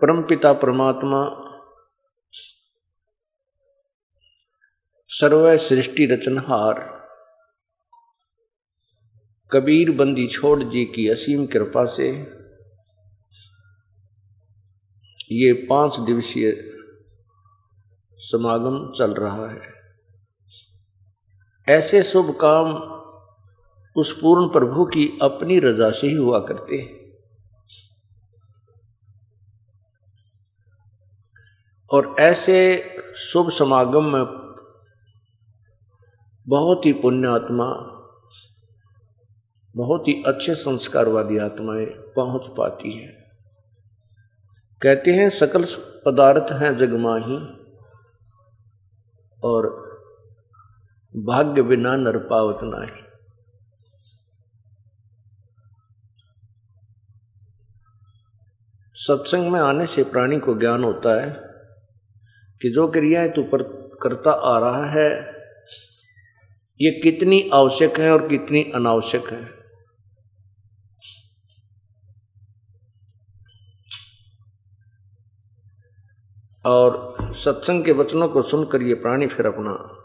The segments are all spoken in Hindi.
परमपिता परमात्मा, सर्व सृष्टि रचनहार, कबीर बंदी छोड़ जी की असीम कृपा से ये पाँच दिवसीय समागम चल रहा है। ऐसे शुभ काम उस पूर्ण प्रभु की अपनी रजा से ही हुआ करते हैं। और ऐसे शुभ समागम में बहुत ही पुण्य आत्मा, बहुत ही अच्छे संस्कारवादी आत्माएँ पहुँच पाती हैं। कहते हैं, सकल पदार्थ हैं जगमाही और भाग्य बिना नर पावत नाही। सत्संग में आने से प्राणी को ज्ञान होता है। कि जो क्रियाएँ तू पर करता आ रहा है, ये कितनी आवश्यक है और कितनी अनावश्यक है? और सत्संग के वचनों को सुनकर ये प्राणी फिर अपना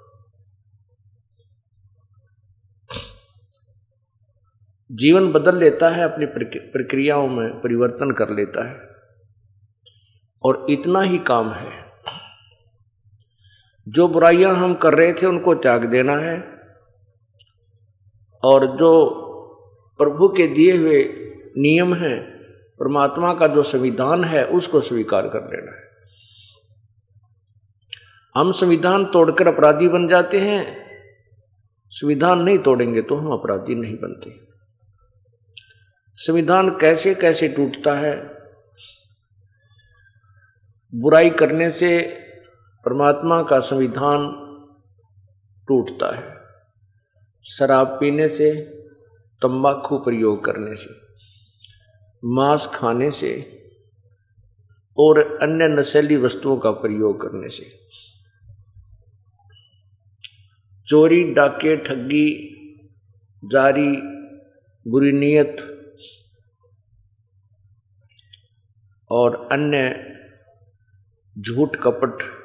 जीवन बदल लेता है, अपनी प्रक्रियाओं में परिवर्तन कर लेता है। और इतना ही काम है। जो बुराइयाँ हम कर रहे थे उनको त्याग देना है और जो प्रभु के दिए हुए नियम हैं, परमात्मा का जो संविधान है, उसको स्वीकार कर लेना है। हम संविधान तोड़कर अपराधी बन जाते हैं। संविधान नहीं तोड़ेंगे तो हम अपराधी नहीं बनते। संविधान कैसे कैसे टूटता है? बुराई करने से परमात्मा का संविधान टूटता है। शराब पीने से, तंबाकू प्रयोग करने से, मांस खाने से और अन्य नशेली वस्तुओं का प्रयोग करने से। चोरी, डाके, ठगी, जारी, बुरी नीयत और अन्य झूठ कपट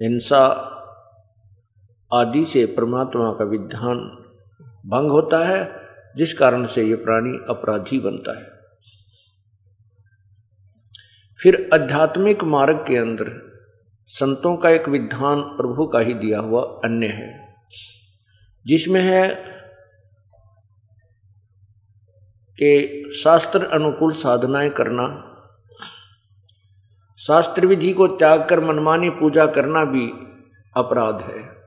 हिंसा आदि से परमात्मा का विधान भंग होता है, जिस कारण से ये प्राणी अपराधी बनता है। फिर आध्यात्मिक मार्ग के अंदर संतों का एक विधान प्रभु का ही दिया हुआ अन्य है, जिसमें है कि शास्त्र अनुकूल साधनाएँ करना शास्त्र विधि को त्याग कर मनमानी पूजा करना भी अपराध है।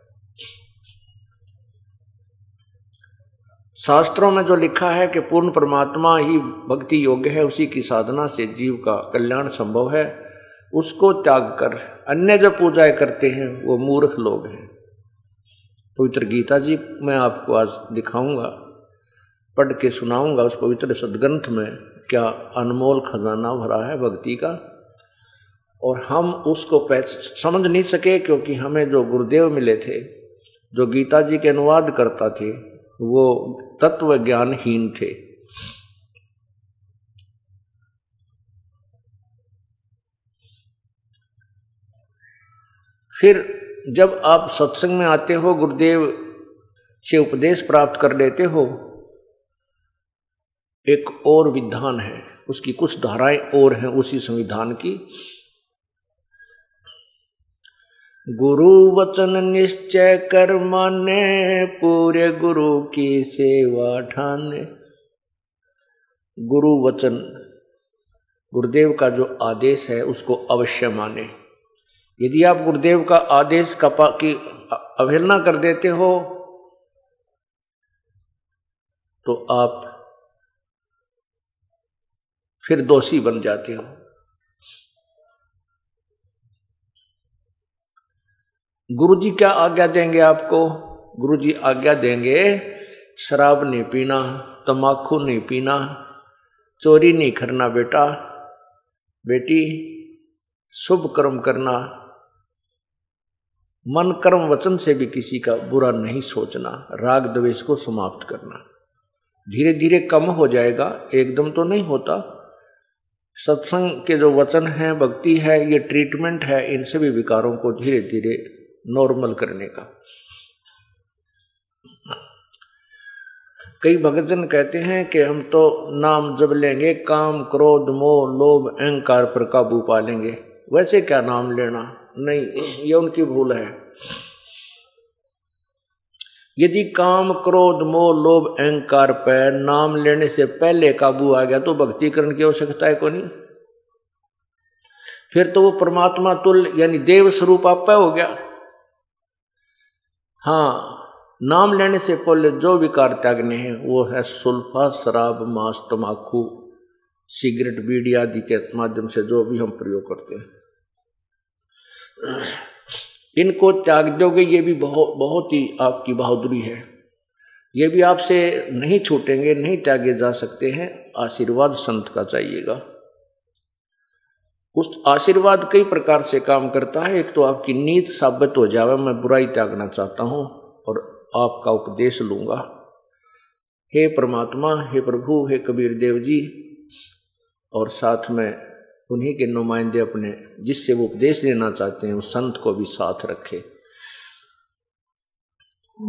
शास्त्रों में जो लिखा है कि पूर्ण परमात्मा ही भक्ति योग्य है, उसी की साधना से जीव का कल्याण संभव है, उसको त्याग कर अन्य जो पूजाएँ करते हैं, वो मूर्ख लोग हैं। पवित्र गीता जी, मैं आपको आज दिखाऊँगा, पढ़ के सुनाऊँगा उस पवित्र सदग्रंथ में क्या अनमोल खजाना भरा है भक्ति का। और हम उसको समझ नहीं सके क्योंकि हमें जो गुरुदेव मिले थे, जो गीता जी के अनुवाद करता थे, वो तत्व ज्ञानहीन थे। फिर जब आप सत्संग में आते हो, गुरुदेव से उपदेश प्राप्त कर लेते हो, एक और विधान है, उसकी कुछ धाराएँ और हैं उसी संविधान की। गुरु वचन निश्चय कर माने, पूरे गुरु की सेवा ठाने। गुरु वचन, गुरुदेव का जो आदेश है, उसको अवश्य माने। यदि आप गुरुदेव का आदेश कपा की अवहेलना कर देते हो तो आप फिर दोषी बन जाते हो। गुरु जी क्या आज्ञा देंगे आपको? गुरु जी आज्ञा देंगे, शराब नहीं पीना तम्बाकू नहीं पीना, चोरी नहीं करना बेटा। बेटी, शुभ कर्म करना। मन कर्म वचन से भी किसी का बुरा नहीं सोचना, राग द्वेष को समाप्त करना। धीरे धीरे कम हो जाएगा, एकदम तो नहीं होता। सत्संग के जो वचन है, भक्ति है, ये ट्रीटमेंट है इन सभी विकारों को धीरे धीरे नॉर्मल करने का। कई भक्तजन कहते हैं कि हम तो नाम जब लेंगे, काम, क्रोध, मोह, लोभ, अहंकार पर काबू पा लेंगे वैसे क्या नाम लेना? नहीं, ये उनकी भूल है। यदि काम, क्रोध, मोह, लोभ, अहंकार पर नाम लेने से पहले काबू आ गया तो भक्तिकरण की आवश्यकता है को नहीं फिर तो वो परमात्मा तुल यानी देव स्वरूप आप हो गया। हाँ नाम लेने से पहले जो विकार त्यागने हैं, वो है सुल्फा, शराब, मांस तम्बाकू सिगरेट, बीड़ी आदि के माध्यम से जो भी हम प्रयोग करते हैं। इनको त्याग दोगे, ये भी बहुत बहुत ही आपकी बहादुरी है। ये भी आपसे नहीं छूटेंगे, नहीं त्यागे जा सकते हैं। आशीर्वाद संत का चाहिएगा उस आशीर्वाद कई प्रकार से काम करता है। एक तो आपकी नीत साबित हो जावे, मैं बुराई त्यागना चाहता हूँ और आपका उपदेश लूँगा। हे परमात्मा, हे प्रभु, हे कबीर देव जी, और साथ में उन्हीं के नुमाइंदे अपने जिससे वो उपदेश लेना चाहते हैं, उस संत को भी साथ रखे।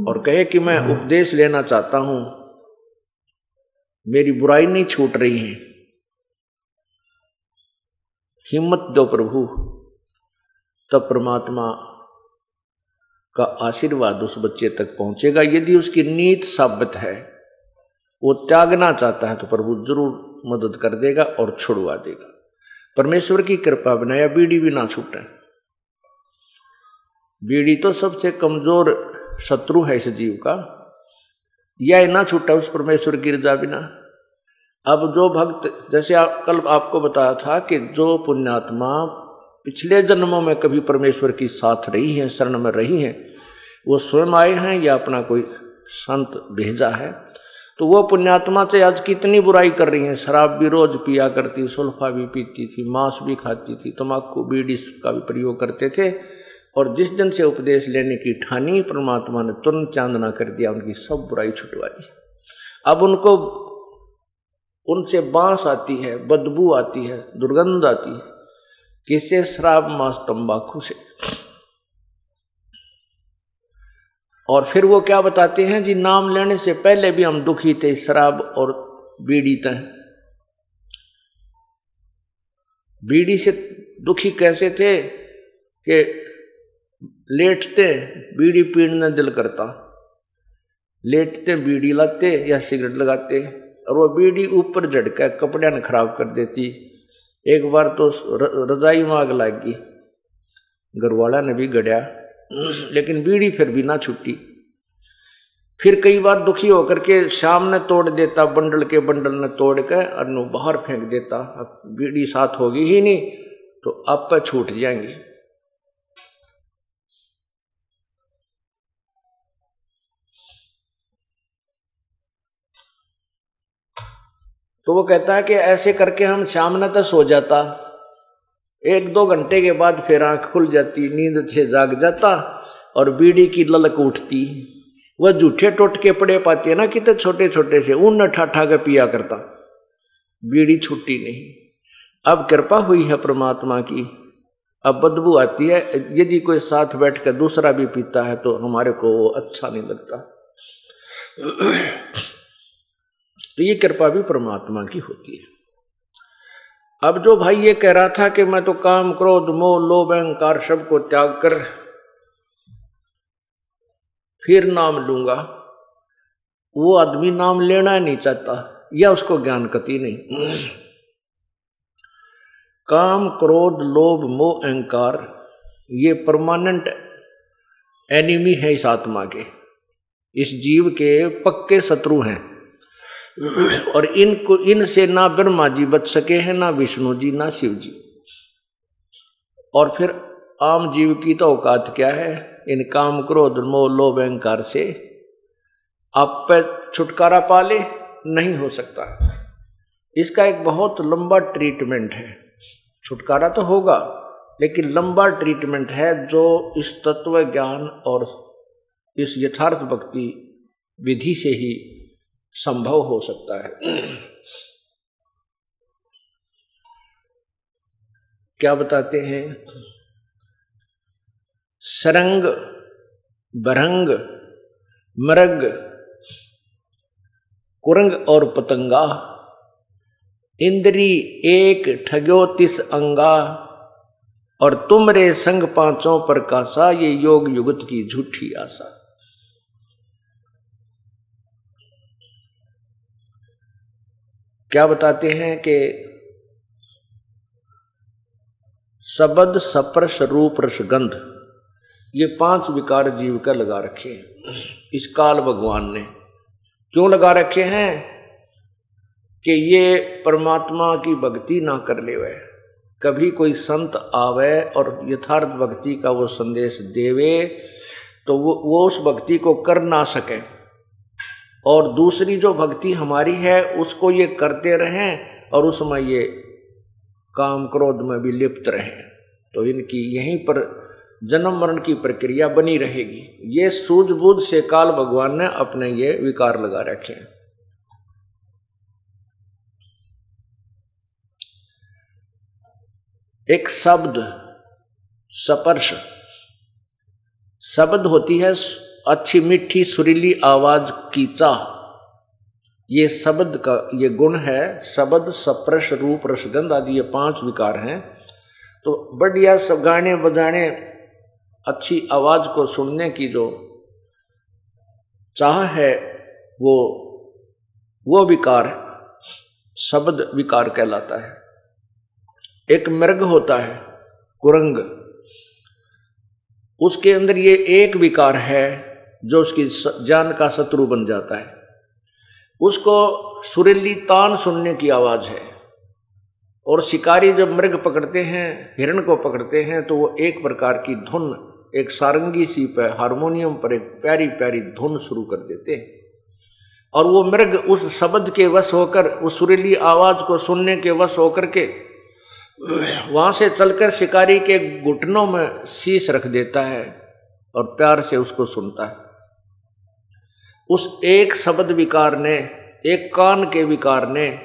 और कहे कि मैं उपदेश लेना चाहता हूँ, मेरी बुराई नहीं छूट रही है। हिम्मत दो प्रभु। तब परमात्मा का आशीर्वाद उस बच्चे तक पहुंचेगा। यदि उसकी नीत साबित है, वो त्यागना चाहता है तो प्रभु ज़रूर मदद कर देगा और छुड़वा देगा। परमेश्वर की कृपा बनाया बीड़ी भी ना छूटे। बीड़ी तो सबसे कमज़ोर शत्रु है इस जीव का। यह ना छूटा उस परमेश्वर की रजा बिना। अब जो भक्त, जैसे आप, कल आपको बताया था कि जो पुण्यात्मा पिछले जन्मों में कभी परमेश्वर की साथ रही हैं, शरण में रही हैं, वो स्वयं आए हैं या अपना कोई संत भेजा है तो वो पुण्यात्मा से आज कितनी बुराई कर रही है। शराब भी रोज पिया करती, सुल्फा भी पीती थी, मांस भी खाती थी तम्बाकू बीड़ी का भी प्रयोग करते थे और जिस दिन से उपदेश लेने की ठानी, परमात्मा ने तुरंत चांदना कर दिया, उनकी सब बुराई छुटवा दी। अब उनको उनसे बाँस आती है, बदबू आती है, दुर्गंध आती है। किससे शराब मांस तंबाकू से? और फिर वो क्या बताते हैं? जी, नाम लेने से पहले भी हम दुखी थे शराब और बीड़ी तय। बीड़ी से दुखी कैसे थे कि लेटते, बीड़ी पीने दिल करता। लेटते, बीड़ी लाते या सिगरेट लगाते। और वो बीड़ी ऊपर झटका कपड़े ने खराब कर देती। एक बार तो रजाई में आग लग। गई घरवाला ने भी गड़िया, लेकिन बीड़ी फिर भी ना छुट्टी फिर कई बार दुखी होकर के शाम ने तोड़ देता, बंडल के बंडल ने तोड़ के, और बाहर फेंक देता। बीड़ी साथ होगी ही नहीं तो आप पर छूट जाएँगी। तो वो कहता है कि ऐसे करके हम शाम ने तो सो जाता। एक दो घंटे के बाद फिर आँख खुल जाती, नींद से जाग जाता और बीड़ी की ललक उठती। वह जूठे टोटके पड़े पाती है ना, कितने छोटे छोटे से, ऊन ठाठा के पिया करता। बीड़ी छुट्टी नहीं। अब कृपा हुई है परमात्मा की। अब बदबू आती है, यदि कोई साथ बैठ कर दूसरा भी पीता है तो हमारे को वो अच्छा नहीं लगता। तो ये कृपा भी परमात्मा की होती है। अब जो भाई ये कह रहा था कि मैं तो काम, क्रोध, मोह, लोभ, अहंकार सबको त्याग कर फिर नाम लूँगा, वो आदमी नाम लेना नहीं चाहता, या उसको ज्ञान कति नहीं। काम, क्रोध, लोभ, मोह, अहंकार, ये परमानेंट एनिमी है इस आत्मा के। इस जीव के पक्के शत्रु हैं। और इनको, इनसे ना ब्रह्मा जी बच सके हैं, ना विष्णु जी, ना शिव जी। और फिर आम जीव की तो औकात क्या है? इन काम, क्रोध, मोह, लोभ, अहंकार से आप पे छुटकारा पा ले नहीं हो सकता। इसका एक बहुत लंबा ट्रीटमेंट है। छुटकारा तो होगा, लेकिन लंबा ट्रीटमेंट है जो इस तत्व ज्ञान और इस यथार्थ भक्ति विधि से ही संभव हो सकता है। क्या बताते हैं? सरंग, बरंग मरग कुरंग और पतंगा, इंद्री एक, ठग्यो तिस अंगा, और तुम रे संग पाँचों पर कासा, ये योग युगत की झूठी आशा। क्या बताते हैं कि शबद सप्रश रूप रसगंध ये पाँच विकार जीव का लगा रखे हैं। इस काल भगवान ने क्यों लगा रखे हैं कि ये परमात्मा की भक्ति ना कर ले वह कभी कोई संत आवे और यथार्थ भक्ति का वो संदेश देवे तो वो वो उस भक्ति को कर ना सके। और दूसरी जो भक्ति हमारी है, उसको ये करते रहें और उसमें ये काम क्रोध में भी लिप्त रहें। तो इनकी यहीं पर जन्म मरण की प्रक्रिया बनी रहेगी। ये सूझबूझ से काल भगवान ने अपने ये विकार लगा रखे हैं। एक शब्द, स्पर्श। शब्द होती है अच्छी मीठी सुरीली आवाज़ की चाह। ये शब्द का, ये गुण है, शब्द, सप्रश, रूप, रसगंध आदि ये पाँच विकार हैं। तो बढ़िया सब गाने बजाने, अच्छी आवाज़ को सुनने की जो चाह है, वो वो विकार, शब्द विकार कहलाता है। एक मृग होता है, कुरंग। उसके अंदर ये एक विकार है जो उसकी जान का शत्रु बन जाता है। उसको सुरीली तान सुनने की आवाज़ है और शिकारी जब मृग पकड़ते हैं, हिरण को पकड़ते हैं तो वो एक प्रकार की धुन, एक सारंगी सी पर हारमोनियम पर एक प्यारी प्यारी धुन शुरू कर देते हैं। और वो मृग उस शब्द के वश होकर, उस सुरीली आवाज़ को सुनने के वश होकर के, वहाँ से चलकर शिकारी के घुटनों में शीश रख देता है और प्यार से उसको सुनता है। उस एक शब्द विकार ने, एक कान के विकार ने,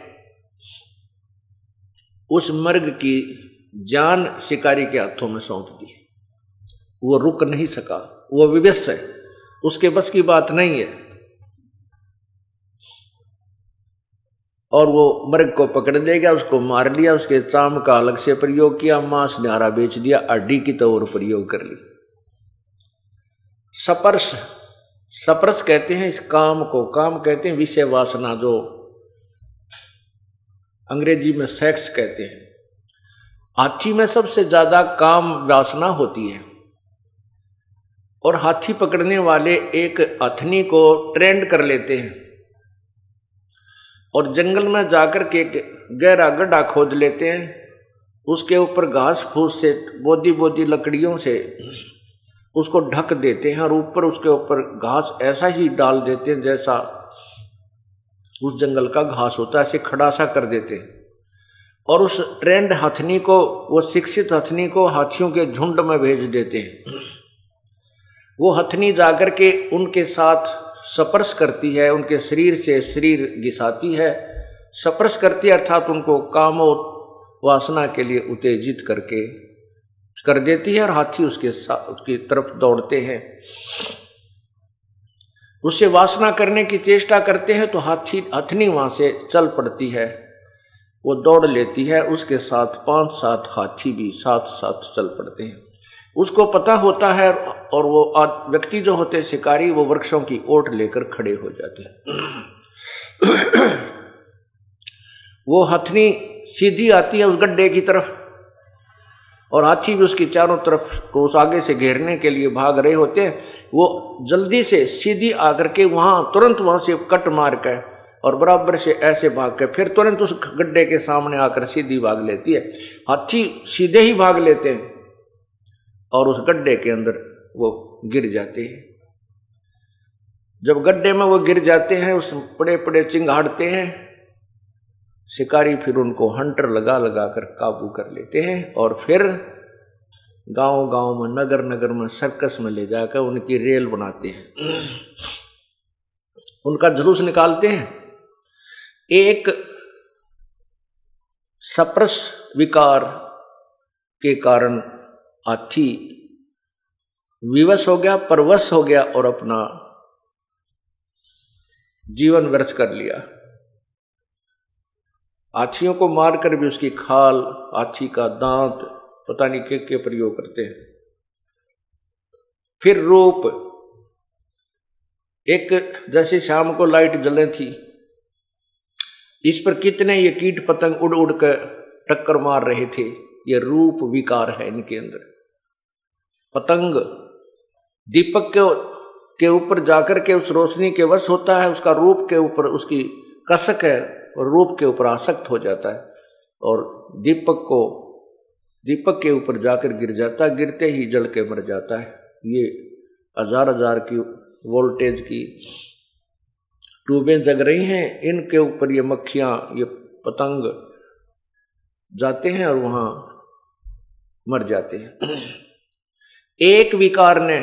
उस मर्ग की जान शिकारी के हाथों में सौंप दी। वो रुक नहीं सका, वो विवश है, उसके बस की बात नहीं है। और वो मर्ग को पकड़ देगा उसको मार लिया, उसके चाम का अलग से प्रयोग किया, मांस न्यारा बेच दिया अड्डी की तौर प्रयोग कर ली। सपर्श सपर्श कहते हैं इस काम को। काम कहते हैं विषय वासना, जो अंग्रेज़ी में सेक्स कहते हैं। हाथी में सबसे ज़्यादा काम वासना होती है। और हाथी पकड़ने वाले एक अथनी को ट्रेंड कर लेते हैं। और जंगल में जाकर के गहरा गड्ढा खोद लेते हैं। उसके ऊपर घास फूस से बोदी बोदी लकड़ियों से उसको ढक देते हैं और ऊपर उसके ऊपर घास ऐसा ही डाल देते हैं जैसा उस जंगल का घास होता है, ऐसे खड़ा सा कर देते हैं। और उस ट्रेंड हथनी को, वो शिक्षित हथनी को हाथियों के झुंड में भेज देते हैं। वो हथनी जाकर के, उनके साथ स्पर्श करती है, उनके शरीर से शरीर घिसाती है। स्पर्श करती है अर्थात उनको कामो वासना के लिए उत्तेजित करके कर देती है और हाथी उसके साथ उसकी तरफ़ दौड़ते हैं। उससे वासना करने की चेष्टा करते हैं तो हाथी, हथनी वहाँ से चल पड़ती है। वो दौड़ लेती है, उसके साथ पाँच सात हाथी भी साथ साथ चल पड़ते हैं। उसको पता होता है और वो व्यक्ति जो होते शिकारी, वो वृक्षों की ओट लेकर खड़े हो जाते हैं। वो हथनी सीधी आती है उस गड्ढे की तरफ़। और हाथी भी उसकी चारों तरफ़ को उस आगे से घेरने के लिए भाग रहे होते हैं। वो जल्दी से सीधी आकर के वहाँ, तुरंत वहाँ से कट मार कर और बराबर से ऐसे भाग के फिर तुरंत उस गड्ढे के सामने आकर सीधी भाग लेती है। हाथी सीधे ही भाग लेते हैं और उस गड्ढे के अंदर वो गिर जाते हैं। जब गड्ढे में वो गिर जाते हैं, उस पड़े पड़े चिंगाड़ते हैं शिकारी फिर उनको हंटर लगा लगा कर काबू कर लेते हैं और फिर गाँव गाँव में नगर नगर में, सर्कस में ले जाकर उनकी रेल बनाते हैं। उनका जुलूस निकालते हैं। एक सप्रस विकार के कारण हाथी विवश हो गया, परवश हो गया और अपना जीवन व्यर्थ कर लिया। हाथियों को मारकर भी उसकी खाल हाथी का दांत, पता नहीं के के प्रयोग करते हैं। फिर रूप। एक जैसे शाम को लाइट जले थी, इस पर कितने ये कीट पतंग उड़ उड़ कर टक्कर मार रहे थे, ये रूप विकार है इनके अंदर। पतंग दीपक के के ऊपर जाकर के उस रोशनी के वश होता है, उसका रूप के ऊपर उसकी कसक है और रूप के ऊपर आसक्त हो जाता है और दीपक को, दीपक के ऊपर जाकर गिर जाता है, गिरते ही जल के मर जाता है। ये हज़ार हज़ार की वोल्टेज की ट्यूबें जग रही हैं, इनके ऊपर ये मक्खियाँ, ये पतंग जाते हैं और वहाँ मर जाते हैं। एक विकार ने,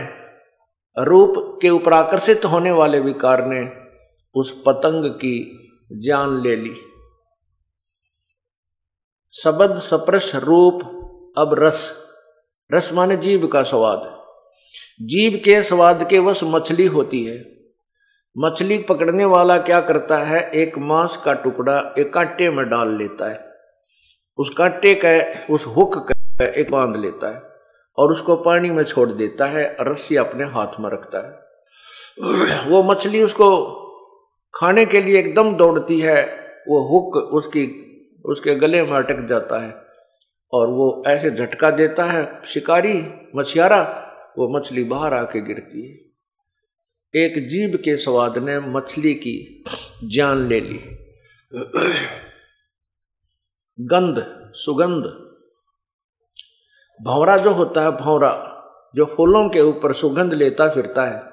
रूप के ऊपर आकर्षित होने वाले विकार ने उस पतंग की जान ले ली। शब्द सप्रश रूप अब रस। रस माने जीव का स्वाद। जीव के स्वाद के वश मछली होती है। मछली पकड़ने वाला क्या करता है? एक मांस का टुकड़ा एक कांटे में डाल लेता है। उस कांटे का, उस हुक का एक बाँध लेता है और उसको पानी में छोड़ देता है। रस्सी अपने हाथ में रखता है। वो मछली उसको खाने के लिए एकदम दौड़ती है, वो हुक उसकी, उसके गले में अटक जाता है और वो ऐसे झटका देता है, शिकारी, मछियारा, वो मछली बाहर आके गिरती है। एक जीव के स्वाद ने मछली की जान ले ली। गंध, सुगंध। भौरा जो होता है भौरा जो फूलों के ऊपर सुगंध लेता फिरता है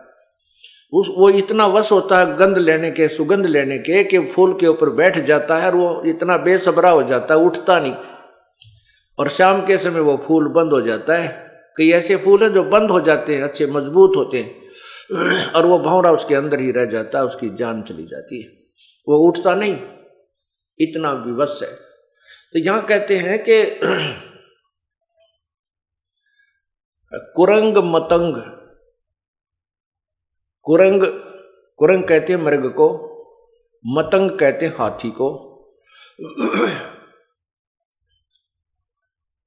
उस, वो इतना वश होता है गंध लेने के, सुगंध लेने के कि फूल के ऊपर बैठ जाता है और वो इतना बेसबरा हो जाता है, उठता नहीं। और शाम के समय वो फूल बंद हो जाता है। कई ऐसे फूल हैं जो बंद हो जाते हैं, अच्छे मज़बूत होते हैं। और वो भौरा उसके अंदर ही रह जाता है, उसकी जान चली जाती है। वो उठता नहीं, इतना विवश है। तो यहाँ कहते हैं कि कुरंग मतंग कुरंग कुरंग कहते हैं मृग को, मतंग कहते हैं हाथी को,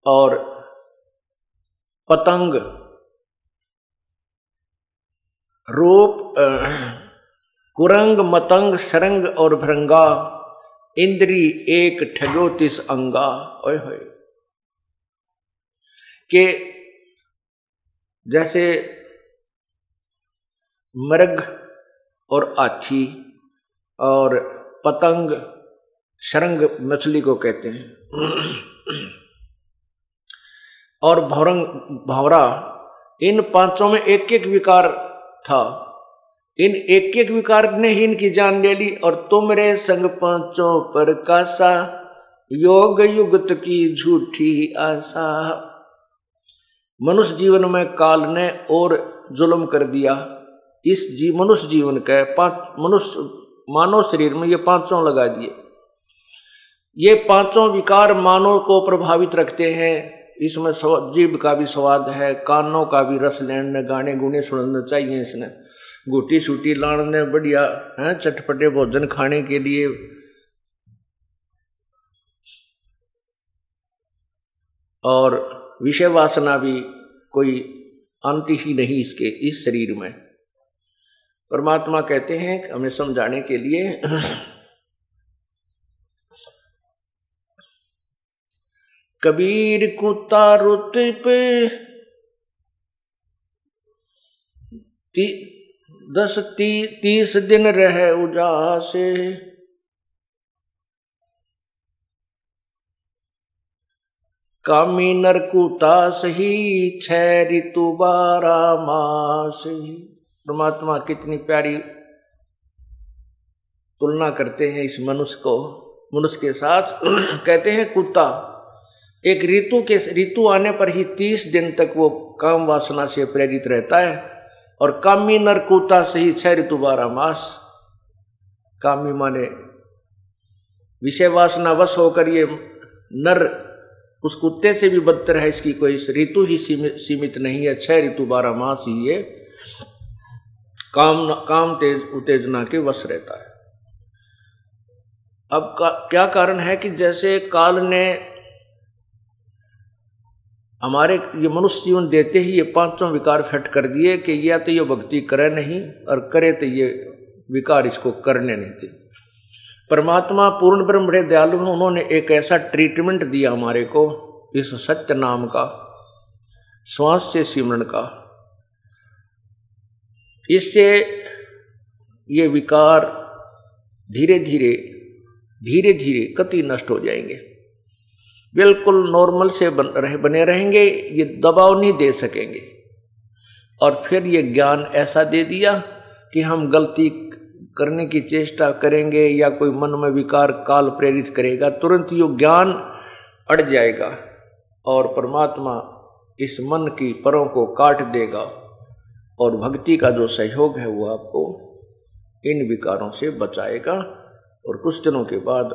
और पतंग रूप कुरंग, मतंग, सरंग और भृंगा, इंद्री एक ठगोतिस अंगा होए, के जैसे मृग और हाथी और पतंग, शरंग मछली को कहते हैं। और भौरंग, भौरा, इन पाँचों में एक एक विकार था। इन एक एक विकार ने ही इनकी जान ले ली और तुमरे संग पाँचों पर कासा, योग युगत की झूठी आशा। मनुष्य जीवन में काल ने और जुल्म कर दिया। इस जी, मनुष्य जीवन के पाँच, मनुष्य, मानव शरीर में ये पाँचों लगा दिए। ये पाँचों विकार मानव को प्रभावित रखते हैं। इसमें जीव का भी स्वाद है, कानों का भी रस लेने, गाने गुने सुनने चाहिए इसने। गुटी सूटी लाने, बढ़िया, है, चटपटे भोजन खाने के लिए। और विषय वासना भी कोई अंत ही नहीं इसके, इस शरीर में। परमात्मा कहते हैं हमें समझाने के लिए। कबीर कुत्ता रुत पे ती, दस ती, तीस दिन रहे उजासे। कामी नरकुता सही छह ऋतु बारा मास परमात्मा कितनी प्यारी तुलना करते हैं इस मनुष्य को। मनुष्य के साथ कहते हैं, कुत्ता, एक ऋतु के, ऋतु आने पर ही तीस दिन तक वो काम वासना से प्रेरित रहता है और कामी नर कुत्ता से ही छह ऋतु बारह मास। कामी माने विषय वासना वश होकर ये नर उस कुत्ते से भी बदतर है, इसकी कोई ऋतु ही सीमित नहीं है, छह ऋतु बारह मास ही ये काम काम तेज उत्तेजना के वश रहता है। अब का, क्या कारण है कि जैसे काल ने हमारे ये मनुष्य जीवन देते ही ये पाँचों विकार फट कर दिए कि या तो ये भक्ति करे नहीं और करे तो ये विकार इसको करने नहीं थे परमात्मा पूर्ण ब्रह्म बड़े दयालु हैं उन्होंने एक ऐसा ट्रीटमेंट दिया हमारे को इस सत्य नाम का श्वास से सिमरण का। इससे ये विकार धीरे धीरे धीरे धीरे कति नष्ट हो जाएँगे। बिल्कुल नॉर्मल से बन रह, बने रहेंगे ये दबाव नहीं दे सकेंगे। और फिर ये ज्ञान ऐसा दे दिया कि हम गलती करने की चेष्टा करेंगे या कोई मन में विकार काल प्रेरित करेगा तुरंत यो ज्ञान अड़ जाएगा और परमात्मा इस मन की परों को काट देगा। और भक्ति का जो सहयोग है वो आपको इन विकारों से बचाएगा और कुछ दिनों के बाद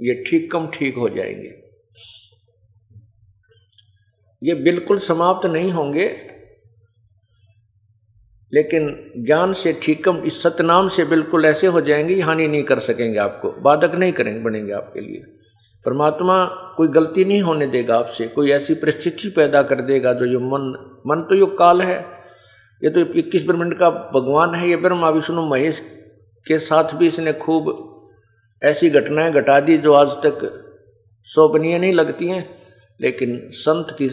ये ठीक कम ठीक हो जाएँगे। ये बिल्कुल समाप्त नहीं होंगे, लेकिन ज्ञान से ठीक कम, इस सतनाम से बिल्कुल ऐसे हो जाएँगे, हानि नहीं कर सकेंगे आपको, बाधक नहीं करेंगे, बनेंगे आपके लिए। परमात्मा कोई गलती नहीं होने देगा आपसे, कोई ऐसी परिस्थिति पैदा कर देगा जो ये मन मन तो यो काल है ये तो इक्कीस ब्रह्मंड का भगवान है, ये ब्रह्मा, विष्णु, महेश के साथ भी इसने खूब ऐसी घटनाएँ घटा दी जो आज तक शोभनीय नहीं लगती हैं, लेकिन संत की,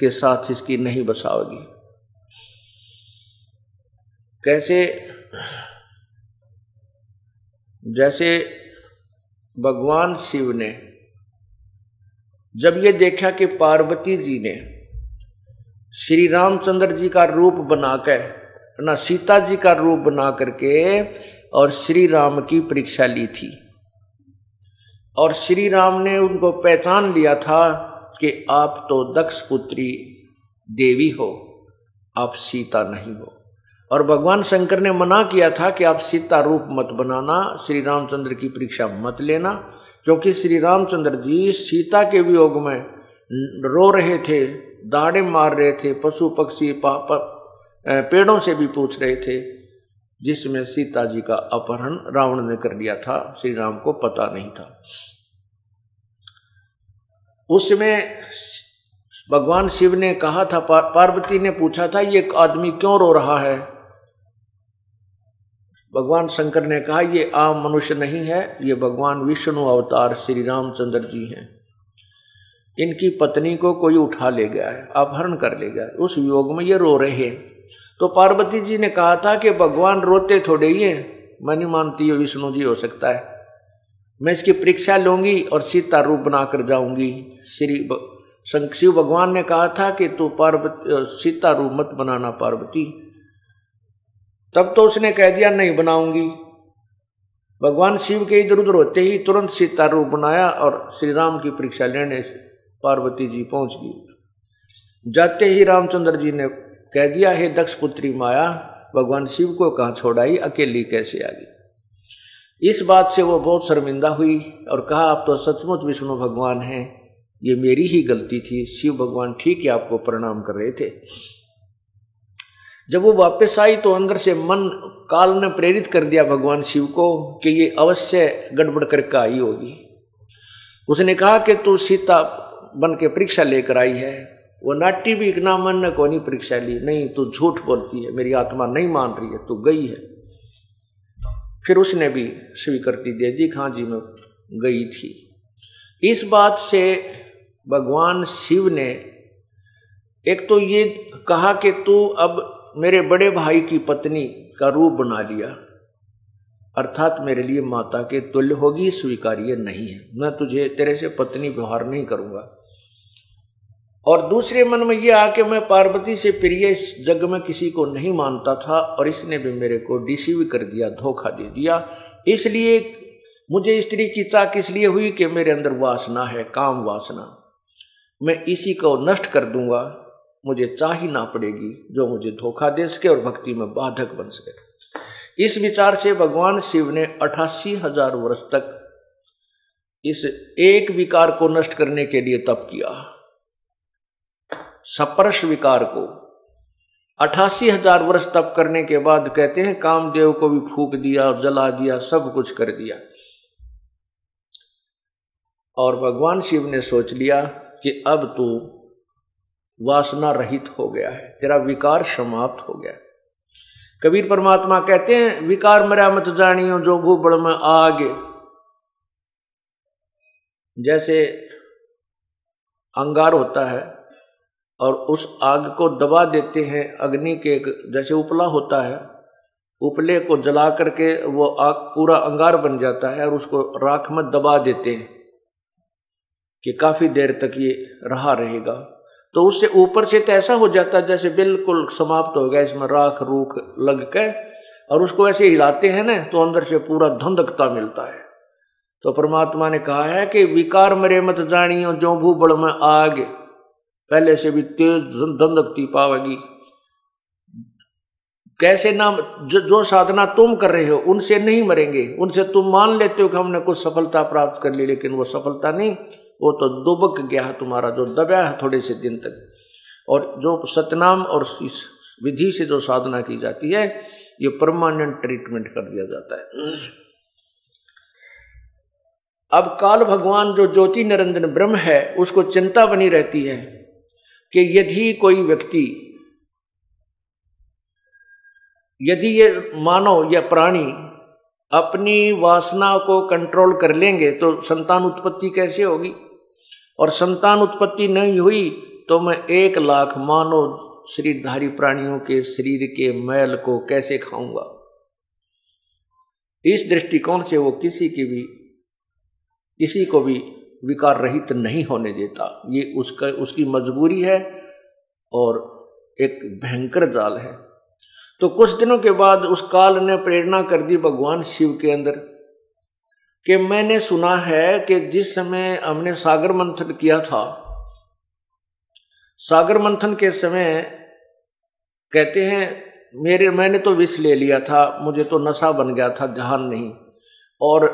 के साथ इसकी नहीं बसाओगी। कैसे, जैसे भगवान शिव ने, जब ये देखा कि पार्वती जी ने श्री रामचंद्र जी का रूप बनाकर, ना सीता जी का रूप बना करके और श्री राम की परीक्षा ली थी। और श्री राम ने उनको पहचान लिया था कि आप तो दक्ष पुत्री देवी हो, आप सीता नहीं हो। और भगवान शंकर ने मना किया था कि आप सीता रूप मत बनाना, श्री रामचंद्र की परीक्षा मत लेना, क्योंकि श्री रामचंद्र जी सीता के वियोग में रो रहे थे। दाढ़े मार रहे थे, पशु पक्षी पेड़ों से भी पूछ रहे थे, जिसमें सीता जी का अपहरण रावण ने कर लिया था, श्री राम को पता नहीं था। उसमें भगवान शिव ने कहा था पार्वती ने पूछा था, ये आदमी क्यों रो रहा है? भगवान शंकर ने कहा, ये आम मनुष्य नहीं है, ये भगवान विष्णु अवतार श्री रामचंद्र जी हैं। इनकी पत्नी को कोई उठा ले गया है, अपहरण कर ले गया है। उस योग में ये रो रहे हैं। तो पार्वती जी ने कहा था कि भगवान रोते थोड़े ही हैं। मैं नहीं मानती विष्णु जी हो सकता है। मैं इसकी परीक्षा लूँगी और सीता रूप बनाकर जाऊँगी। श्री शिव भगवान ने कहा था कि तू पार्वती सीता रूप मत बनाना पार्वती। तब तो उसने कह दिया, नहीं बनाऊँगी। भगवान शिव के इधर उधर होते ही तुरंत सीता रूप बनाया और श्री राम की परीक्षा लेने पार्वती जी पहुँच गई। जाते ही रामचंद्र जी ने कह दिया, हे दक्ष पुत्री माया, भगवान शिव को कहाँ छोड़ाई, अकेली कैसे आ गई? इस बात से वो बहुत शर्मिंदा हुई और कहा, आप तो सचमुच विष्णु भगवान हैं, ये मेरी ही गलती थी, शिव भगवान ठीक है आपको प्रणाम कर रहे थे। जब वो वापस आई तो अंदर से मन, काल ने प्रेरित कर दिया भगवान शिव को कि ये अवश्य गड़बड़ करके आई होगी। उसने कहा कि तू सीता बन के परीक्षा लेकर आई है। वो नाट्य भी इतना मन, ने कौन परीक्षा ली। नहीं, तू झूठ बोलती है। मेरी आत्मा नहीं मान रही है। तू गई है। फिर उसने भी स्वीकृति दे दी। हाँ जी, मैं गई थी। इस बात से भगवान शिव ने एक तो ये कहा कि तू अब मेरे बड़े भाई की पत्नी का रूप बना लिया। अर्थात मेरे लिए माता के तुल्य होगी, स्वीकार्य नहीं है। मैं तुझे, तेरे से पत्नी व्यवहार नहीं करूँगा। और दूसरे मन में यह आके मैं पार्वती से प्रिय इस जग में किसी को नहीं मानता था और इसने भी मेरे को डिसीव कर दिया, धोखा दे दिया। इसलिए मुझे स्त्री की चाक इसलिए हुई कि मेरे अंदर वासना है, काम वासना। मैं इसी को नष्ट कर दूँगा, मुझे चाह ही ना पड़ेगी जो मुझे धोखा दे सके और भक्ति में बाधक बन सके। इस विचार से भगवान शिव ने अठासी हज़ार वर्ष तक इस एक विकार को नष्ट करने के लिए तप किया। सप्रश विकार को। अठासी हज़ार वर्ष तप करने के बाद कहते हैं, कामदेव को भी फूक दिया, जला दिया, सब कुछ कर दिया। और भगवान शिव ने सोच लिया कि अब तू वासना रहित हो गया है, तेरा विकार समाप्त हो गया कबीर परमात्मा कहते हैं, विकार मरा मत जानियो, जो भू बड़ में आगे। जैसे अंगार होता है और उस आग को दबा देते हैं। अग्नि के जैसे उपला होता है। उपले को जला करके वो आग पूरा अंगार बन जाता है और उसको राख में दबा देते हैं कि काफ़ी देर तक ये रहा रहेगा। तो उससे ऊपर से तो ऐसा हो जाता है जैसे बिल्कुल समाप्त हो गया, इसमें राख रूख लग के और उसको ऐसे हिलाते हैं ना तो अंदर से पूरा धुंधकता मिलता है। तो परमात्मा ने कहा है कि विकार मरे मत जानियो जो भू बड़ में आग पहले से भी तेज दंदकती पावेगी। कैसे ना जो, जो साधना तुम कर रहे हो उनसे नहीं मरेंगे। उनसे तुम मान लेते हो कि हमने कुछ सफलता प्राप्त कर ली लेकिन वो सफलता नहीं। वो तो दुबक गया है तुम्हारा जो दबा है थोड़े से दिन तक। और जो सतनाम और इस विधि से जो साधना की जाती है ये परमानेंट ट्रीटमेंट कर दिया जाता है। अब काल भगवान जो ज्योति निरंजन ब्रह्म है उसको चिंता बनी रहती है। कि यदि कोई व्यक्ति, यदि ये मानव या प्राणी अपनी वासना को कंट्रोल कर लेंगे तो संतान उत्पत्ति कैसे होगी? और संतान उत्पत्ति नहीं हुई तो मैं एक लाख मानव शरीरधारी प्राणियों के शरीर के मैल को कैसे खाऊँगा? इस दृष्टिकोण से वो किसी की भी, किसी को भी विकार रहित नहीं होने देता। ये उसका, उसकी मजबूरी है और एक भयंकर जाल है। तो कुछ दिनों के बाद उस काल ने प्रेरणा कर दी भगवान शिव के अंदर कि मैंने सुना है कि जिस समय हमने सागर मंथन किया था, सागर मंथन के समय कहते हैं, मेरे, मैंने तो विष ले लिया था, मुझे तो नशा बन गया था, ध्यान नहीं। और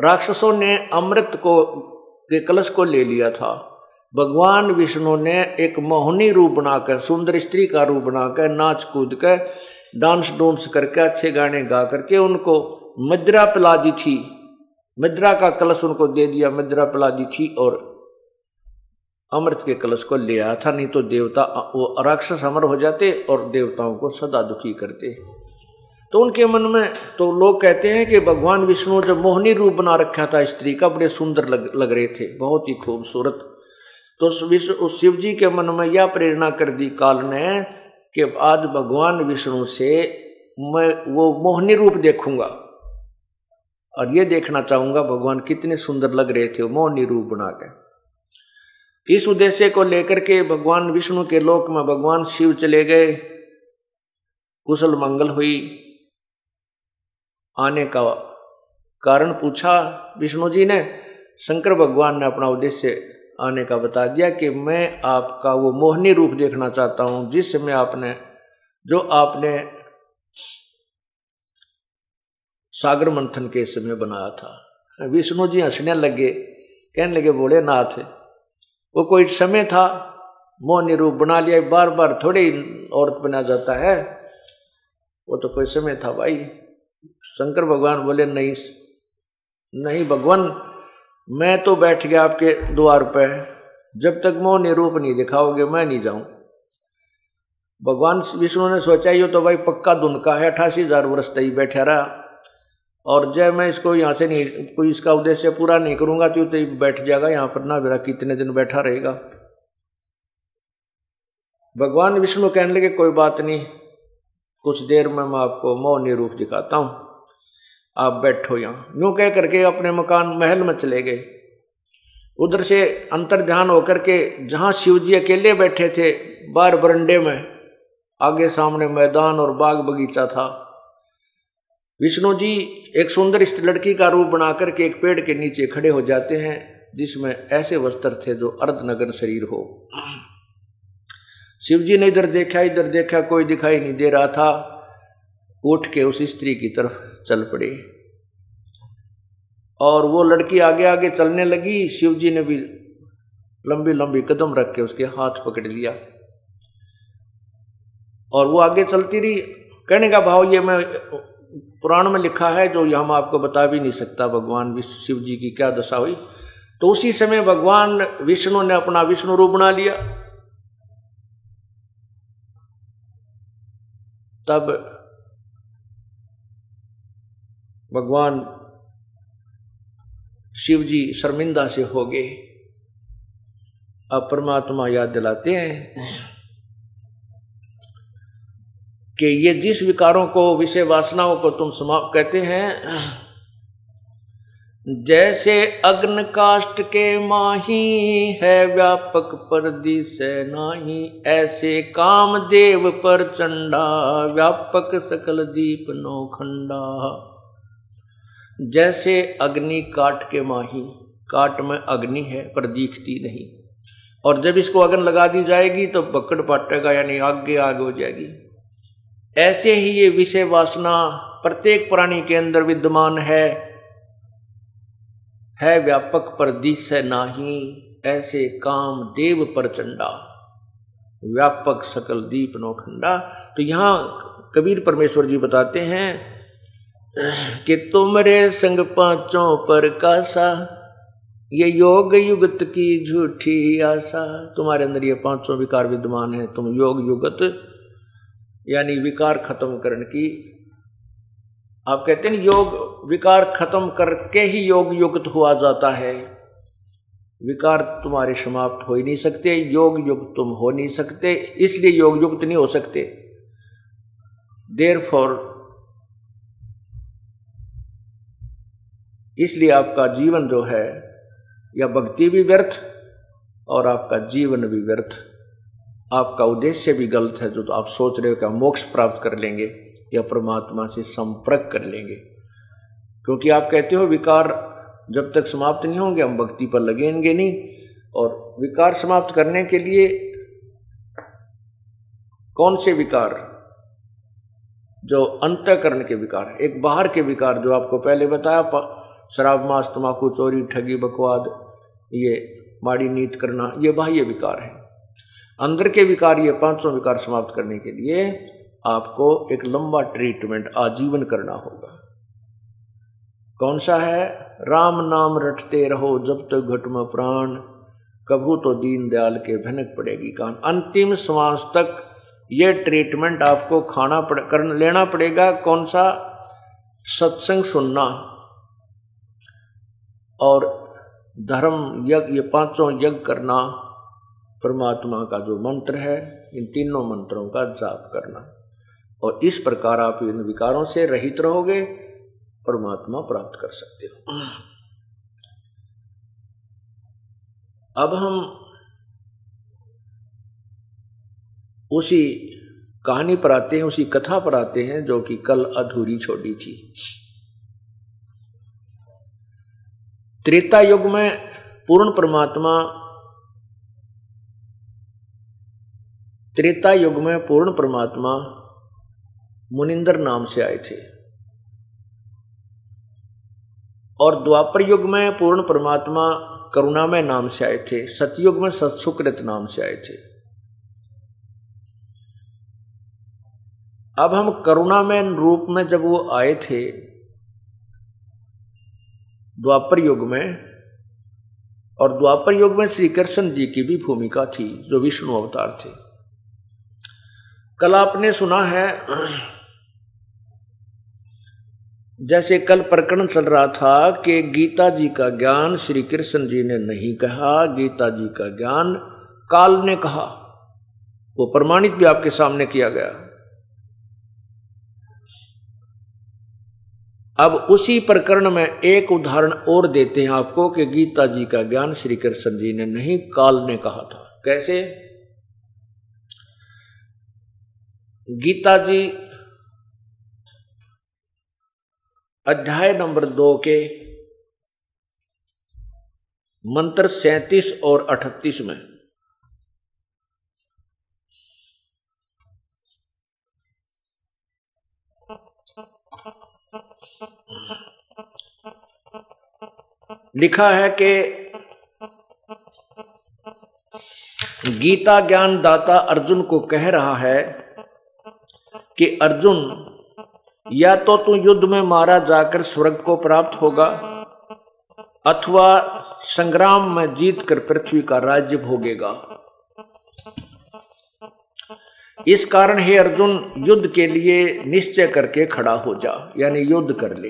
राक्षसों ने अमृत को के कलश को ले लिया था। भगवान विष्णु ने एक मोहनी रूप बनाकर, सुंदर स्त्री का रूप बनाकर, नाच कूद कर, डांस डोंस करके, अच्छे गाने गा करके उनको मद्रा पिला दी थी। मद्रा का कलश उनको दे दिया, मद्रा पिला दी थी और अमृत के कलश को ले आया था। नहीं तो देवता, वो राक्षस अमर हो जाते और देवताओं को सदा दुखी करते। तो उनके मन में तो लोग कहते हैं कि भगवान विष्णु जब मोहनी रूप बना रखा था स्त्री का बड़े सुंदर लग, लग रहे थे बहुत ही खूबसूरत। तो विष्णु शिव जी के मन में यह प्रेरणा कर दी काल ने कि आज भगवान विष्णु से मैं वो मोहनी रूप देखूँगा। और ये देखना चाहूँगा भगवान कितने सुंदर लग रहे थे मोहनी रूप बना के। इस उद्देश्य को लेकर के भगवान विष्णु के लोक में भगवान शिव चले गए। कुशल मंगल हुई। आने का कारण पूछा विष्णु जी ने। शंकर भगवान ने अपना उद्देश्य आने का बता दिया कि मैं आपका वो मोहनी रूप देखना चाहता हूँ, जिस समय आपने, जो आपने सागर मंथन के समय बनाया था। विष्णु जी हंसने लगे, कहने लगे बोले नाथ वो कोई समय था, मोहनी रूप बना लिया बार बार थोड़ी औरत बना जाता है। वो तो कोई समय था भाई शंकर भगवान बोले, नहीं नहीं भगवान, मैं तो बैठ गया आपके द्वार पे। जब तक मोह निरूप नहीं दिखाओगे, मैं नहीं जाऊँ। भगवान विष्णु ने सोचा, ये तो भाई पक्का धुन का है, अठासी हज़ार वर्ष तक बैठा रहा। और जब मैं इसको यहाँ से नहीं, कोई इसका उद्देश्य पूरा नहीं करूँगा तो तो बैठ जाएगा, यहाँ पर ना मेरा कितने दिन बैठा रहेगा। भगवान विष्णु कहने लगे, कोई बात नहीं कुछ देर में मैं आपको मौनी रूप दिखाता हूँ। आप बैठो यहाँ। यूँ कह करके अपने मकान महल में चले गए। उधर से अंतर ध्यान होकर के जहाँ शिव जी अकेले बैठे थे बार बरंडे में, आगे सामने मैदान और बाग बगीचा था। विष्णु जी एक सुंदर इस लड़की का रूप बना करके एक पेड़ के नीचे खड़े हो जाते हैं, जिसमें ऐसे वस्त्र थे जो अर्धनगर शरीर हो। शिव जी ने इधर देखा इधर देखा, कोई दिखाई नहीं दे रहा था। उठ के उस स्त्री की तरफ़ चल पड़े। और वो लड़की आगे आगे चलने लगी। शिव जी ने भी लंबी लंबी कदम रख के उसके हाथ पकड़ लिया। और वो आगे चलती रही। कहने का भाव ये मैं पुराण में लिखा है, जो हम आपको बता भी नहीं सकता, भगवान शिव जी की क्या दशा हुई। तो उसी समय भगवान विष्णु ने अपना विष्णु रूप बना लिया। तब भगवान शिव जी शर्मिंदा से हो गए। अब परमात्मा याद दिलाते हैं कि ये जिस विकारों को, विषय वासनाओं को तुम समाप्त कहते हैं जैसे अग्न काष्ट के माही है व्यापक पर दिशे नाही, ऐसे काम देव पर चंडा, व्यापक सकल दीप नो खंडा। जैसे अग्नि काट के माही काट में अग्नि है, पर दिखती नहीं। और जब इसको अग्न लगा दी जाएगी तो पकड़ पाटेगा, यानी आगे आग हो जाएगी। ऐसे ही ये विषय वासना प्रत्येक प्राणी के अंदर विद्यमान है। है व्यापक पर दिश नाही ऐसे काम देव पर चंडा। व्यापक सकल दीप नौखंडा तो यहाँ कबीर परमेश्वर जी बताते हैं कि तुमरे संग पाँचों पर कासा ये योग युगत की झूठी आशा। तुम्हारे अंदर ये पाँचों विकार विद्यमान है। तुम योग युगत, यानी विकार खत्म करने की आप कहते हैं योग, विकार खत्म करके ही योग युक्त हुआ जाता है। विकार तुम्हारे समाप्त हो ही नहीं सकते, योग युक्त तुम हो नहीं सकते, इसलिए योग युक्त नहीं हो सकते। देर फॉर इसलिए आपका जीवन जो है, या भक्ति भी व्यर्थ और आपका जीवन भी व्यर्थ। आपका उद्देश्य भी गलत है, जो तो आप सोच रहे हो कि मोक्ष प्राप्त कर लेंगे। या परमात्मा से संपर्क कर लेंगे। क्योंकि आप कहते हो विकार जब तक समाप्त नहीं होंगे, हम भक्ति पर लगेंगे नहीं। और विकार समाप्त करने के लिए कौन से विकार? जो अंतकरण के विकार, एक बाहर के विकार जो आपको पहले बताया शराब, मांस तमाकू चोरी, ठगी, बकवाद, ये माड़ी नीत करना, ये बाह्य विकार है। अंदर के विकार, ये पाँचों विकार समाप्त करने के लिए आपको एक लंबा ट्रीटमेंट आजीवन करना होगा। कौन सा है? राम नाम रटते रहो जब तक तो घट में प्राण। कभू तो दीन दयाल के भनक पड़ेगी कान। अंतिम श्वास तक ये ट्रीटमेंट आपको खाना पड़ कर लेना पड़ेगा। कौन सा? सत्संग सुनना। और धर्म यज्ञ, ये पाँचों यज्ञ करना। परमात्मा का जो मंत्र है, इन तीनों मंत्रों का जाप करना। और इस प्रकार आप इन विकारों से रहित रहोगे, परमात्मा प्राप्त कर सकते हो। अब हम उसी कहानी पर आते हैं, उसी कथा पर आते हैं, जो कि कल अधूरी छोड़ी थी। त्रेता युग में पूर्ण परमात्मा, त्रेता युग में पूर्ण परमात्मा मुनिंदर नाम से आए थे। और द्वापर युग में पूर्ण परमात्मा करुणामय नाम से आए थे, सतयुग में सत्सुकृत नाम से आए थे। अब हम करुणामय रूप में जब वो आए थे, द्वापर युग में, और द्वापर युग में श्री कृष्ण जी की भी भूमिका थी, जो विष्णु अवतार थे। कल आपने सुना है जैसे कल प्रकरण चल रहा था कि गीता जी का ज्ञान श्री कृष्ण जी ने नहीं कहा, गीता जी का ज्ञान काल ने कहा। वो प्रमाणित भी आपके सामने किया गया। अब उसी प्रकरण में एक उदाहरण और देते हैं आपको कि गीता जी का ज्ञान श्री कृष्ण जी ने नहीं, काल ने कहा था। कैसे? गीता जी अध्याय नंबर दो के मंत्र सैतीस और अठतीस में। लिखा है कि गीता ज्ञान दाता अर्जुन को कह रहा है कि अर्जुन या तो तू युद्ध में मारा जाकर स्वर्ग को प्राप्त होगा, अथवा संग्राम में जीत कर पृथ्वी का राज्य भोगेगा। इस कारण हे अर्जुन, युद्ध के लिए निश्चय करके खड़ा हो जा, यानी युद्ध कर ले।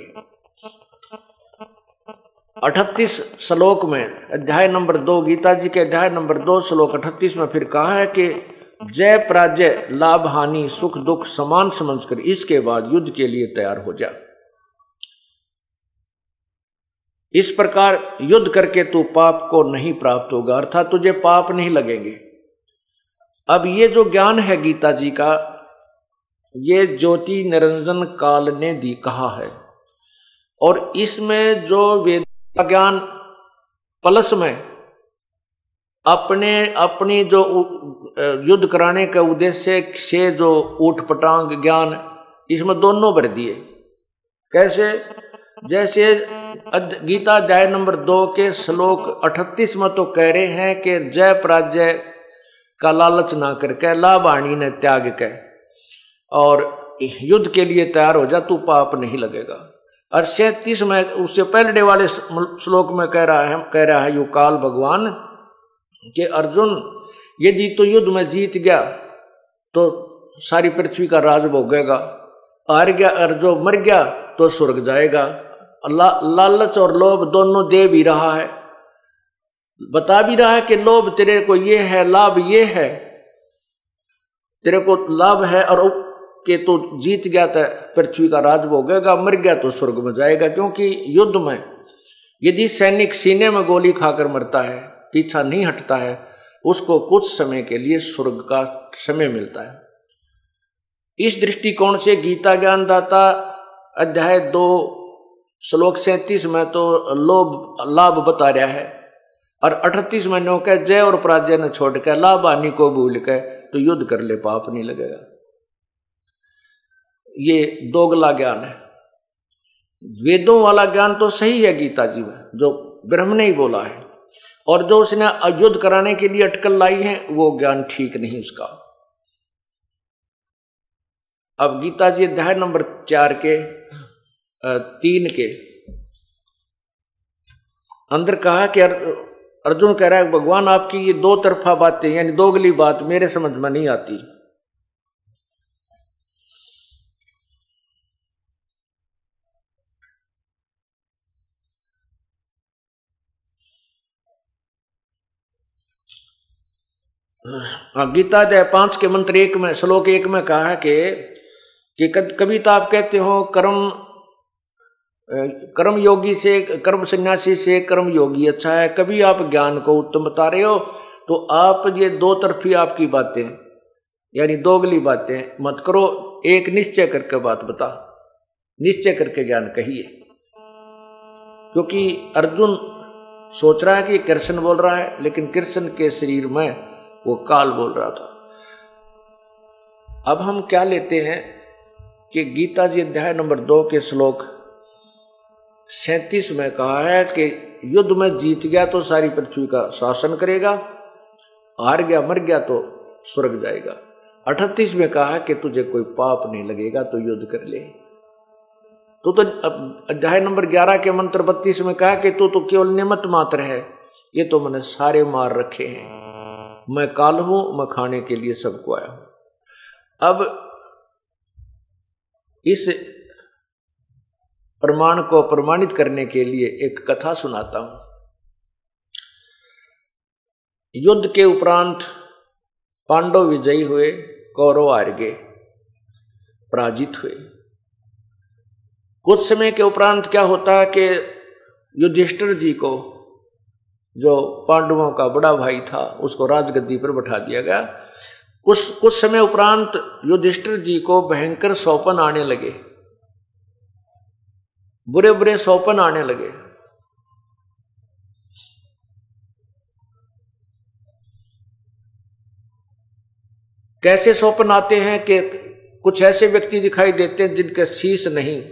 अठतीस श्लोक में, अध्याय नंबर दो, गीता जी के अध्याय नंबर दो, श्लोक अठतीस में फिर कहा है कि जय पराजय, लाभ, हानि, सुख, दुख, समान समझकर इसके बाद युद्ध के लिए तैयार हो जा। इस प्रकार युद्ध करके तू पाप को नहीं प्राप्त होगा, अर्थात तुझे पाप नहीं लगेंगे। अब ये जो ज्ञान है गीता जी का, ये ज्योति निरंजन काल ने दी, कहा है। और इसमें जो वेद ज्ञान, प्लस में अपने, अपनी जो युद्ध कराने के उद्देश्य से जो ऊट पटांग, ज्ञान, इसमें दोनों भर दिए। कैसे? जैसे गीता अध्याय नंबर दो के श्लोक अठतीस में तो कह रहे हैं कि जय पराजय का लालच ना करके लाभाणी ने त्याग के। और युद्ध के लिए तैयार हो जा, तू पाप नहीं लगेगा। और सैतीस में, उससे पहले वाले श्लोक में कह रहा है, कह रहा है, यु काल भगवान कि अर्जुन यदि तो युद्ध में जीत गया तो सारी पृथ्वी का राज भोगेगा हार गया और जो मर गया तो स्वर्ग जाएगा। ला, लालच और लोभ दोनों दे भी रहा है। बता भी रहा है कि लोभ तेरे को ये है लाभ ये है। तेरे को लाभ है और के तो जीत गया तो पृथ्वी का राज भोगेगा मर गया तो स्वर्ग में जाएगा। क्योंकि युद्ध में यदि सैनिक सीने में गोली खाकर मरता है पीछा नहीं हटता है, उसको कुछ समय के लिए स्वर्ग का समय मिलता है। इस दृष्टिकोण से गीता ज्ञान दाता अध्याय दो, श्लोक सैतीस में तो लोभ, लाभ बता रहा है और अठतीस महीनों के जय और पराजय ने छोड़ के लाभ हानि को भूल के तो युद्ध कर ले, पाप नहीं लगेगा। ये दोगला ज्ञान है। वेदों वाला ज्ञान तो सही है गीता जी में, जो ब्रह्म ने ही बोला है। और जो उसने अयुद्ध कराने के लिए अटकल लाई है, वो ज्ञान ठीक नहीं उसका। अब गीता जी अध्याय नंबर चार के तीन के, अंदर कहा कि अर्जुन कह रहा है, भगवान, आपकी ये दो तरफा बातें, यानी दोगली बात मेरे समझ में नहीं आती। गीता दे पाँच के मंत्र एक में, श्लोक एक में कहा है कि कि कभी तो आप कहते हो, कर्म कर्म योगी से, कर्म सन्यासी से कर्म योगी अच्छा है। कभी आप ज्ञान को उत्तम बता रहे हो तो आप ये दो तरफी आपकी बातें, यानी दोगली बातें मत करो। एक, निश्चय करके बात बता। निश्चय करके ज्ञान कहिए। क्योंकि अर्जुन सोच रहा है कि कृष्ण बोल रहा है, लेकिन कृष्ण के शरीर में वो काल बोल रहा था। अब हम क्या लेते हैं कि गीता जी अध्याय नंबर दो के श्लोक सैतीस में कहा है कि युद्ध में जीत गया तो सारी पृथ्वी का शासन करेगा, हार गया, मर गया तो स्वर्ग जाएगा। अठतीस में कहा कि तुझे कोई पाप नहीं लगेगा तो युद्ध कर ले। तो तो अध्याय नंबर ग्यारह के मंत्र बत्तीस में कहा कि तू तो केवल निमत मात्र है, ये तो मैंने सारे मार रखे हैं। मैं काल हूँ, मैं खाने के लिए सबको आया हूँ। अब इस प्रमाण को प्रमाणित करने के लिए एक कथा सुनाता हूँ। युद्ध के उपरांत पांडव विजयी हुए, कौरव आर्गे पराजित हुए। कुछ समय के उपरांत क्या होता है कि युधिष्ठिर जी को जो पांडवों का बड़ा भाई था, उसको राजगद्दी पर बैठा दिया गया। कुछ कुछ समय उपरांत युधिष्ठिर जी को भयंकर सौपन आने लगे। बुरे बुरे सौपन आने लगे। कैसे सौपन आते हैं कि कुछ ऐसे व्यक्ति दिखाई देते हैं जिनके शीश नहीं?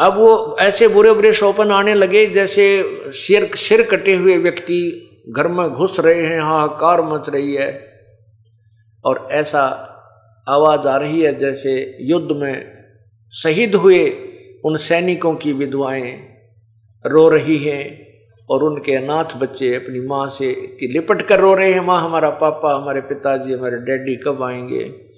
अब वो ऐसे बुरे बुरे सौपन आने लगे जैसे सिर सिर कटे हुए व्यक्ति घर में घुस रहे हैं, हाहाकार मच रही है। और ऐसा आवाज़ आ रही है जैसे युद्ध में शहीद हुए उन सैनिकों की विधवाएँ रो रही हैं और उनके अनाथ बच्चे अपनी माँ से कि लिपट कर रो रहे हैं, माँ, हमारा पापा, हमारे पिताजी, हमारे डैडी कब आएँगे?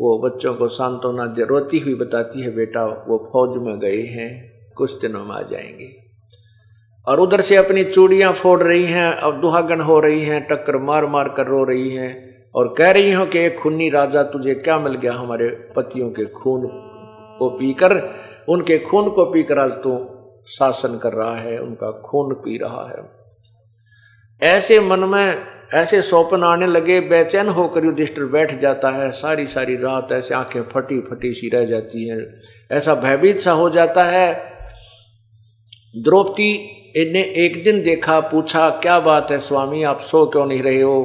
वो बच्चों को सांत्वना दे, रोती हुई बताती है, बेटा, वो फौज में गए हैं, कुछ दिनों में आ जाएँगे। और उधर से अपनी चूड़ियाँ फोड़ रही हैं, अब दुहागन हो रही हैं, टक्कर मार मार कर रो रही हैं और कह रही हो कि, एक खूनी राजा तुझे क्या मिल गया हमारे पतियों के खून को पीकर? उनके खून को पीकर आज तू शासन कर रहा है, उनका खून पी रहा है। ऐसे मन में, ऐसे सौपन आने लगे, बेचैन होकर युधिष्ठिर बैठ जाता है। सारी सारी रात ऐसे आँखें फटी फटी सी रह जाती हैं। ऐसा भयभीत सा हो जाता है। द्रौपदी ने एक दिन देखा, पूछा, क्या बात है स्वामी, आप सो क्यों नहीं रहे हो?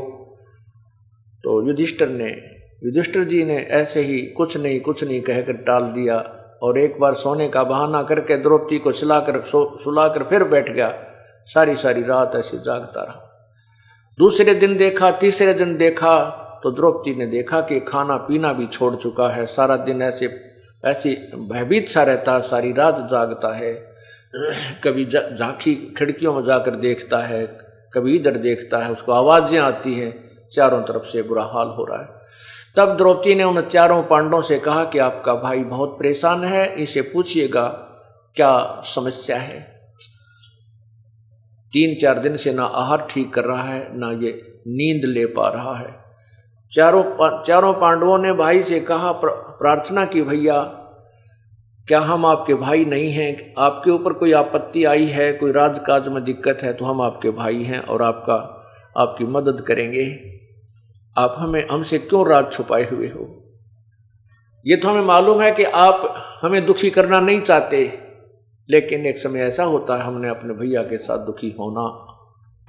तो युधिष्ठिर ने, युधिष्ठिर जी ने ऐसे ही कुछ नहीं कुछ नहीं कहकर टाल दिया और एक बार सोने का बहाना करके द्रौपदी को सिलाकर सुलाकर फिर बैठ गया। सारी सारी रात ऐसे जागता रहा। दूसरे दिन देखा, तीसरे दिन देखा तो द्रौपदी ने देखा कि खाना पीना भी छोड़ चुका है। सारा दिन ऐसे, ऐसी भयभीत सा रहता है सारी रात जागता है। कभी झांकी खिड़कियों में जाकर देखता है, कभी इधर देखता है, उसको आवाज़ें आती हैं, चारों तरफ़ से बुरा हाल हो रहा है। तब द्रौपदी ने उन चारों पांडवों से कहा कि आपका भाई बहुत परेशान है इसे पूछिएगा क्या समस्या है। तीन चार दिन से ना आहार ठीक कर रहा है, ना ये नींद ले पा रहा है। चारों चारों पांडवों ने भाई से कहा प्रार्थना की, भैया, क्या हम आपके भाई नहीं हैं? आपके ऊपर कोई आपत्ति आई है, कोई राजकाज में दिक्कत है तो हम आपके भाई हैं और आपका, आपकी मदद करेंगे। आप हमें, हमसे क्यों राज छुपाए हुए हो? ये तो हमें मालूम है कि आप हमें दुखी करना नहीं चाहते। लेकिन एक समय ऐसा होता है, हमने अपने भैया के साथ दुखी होना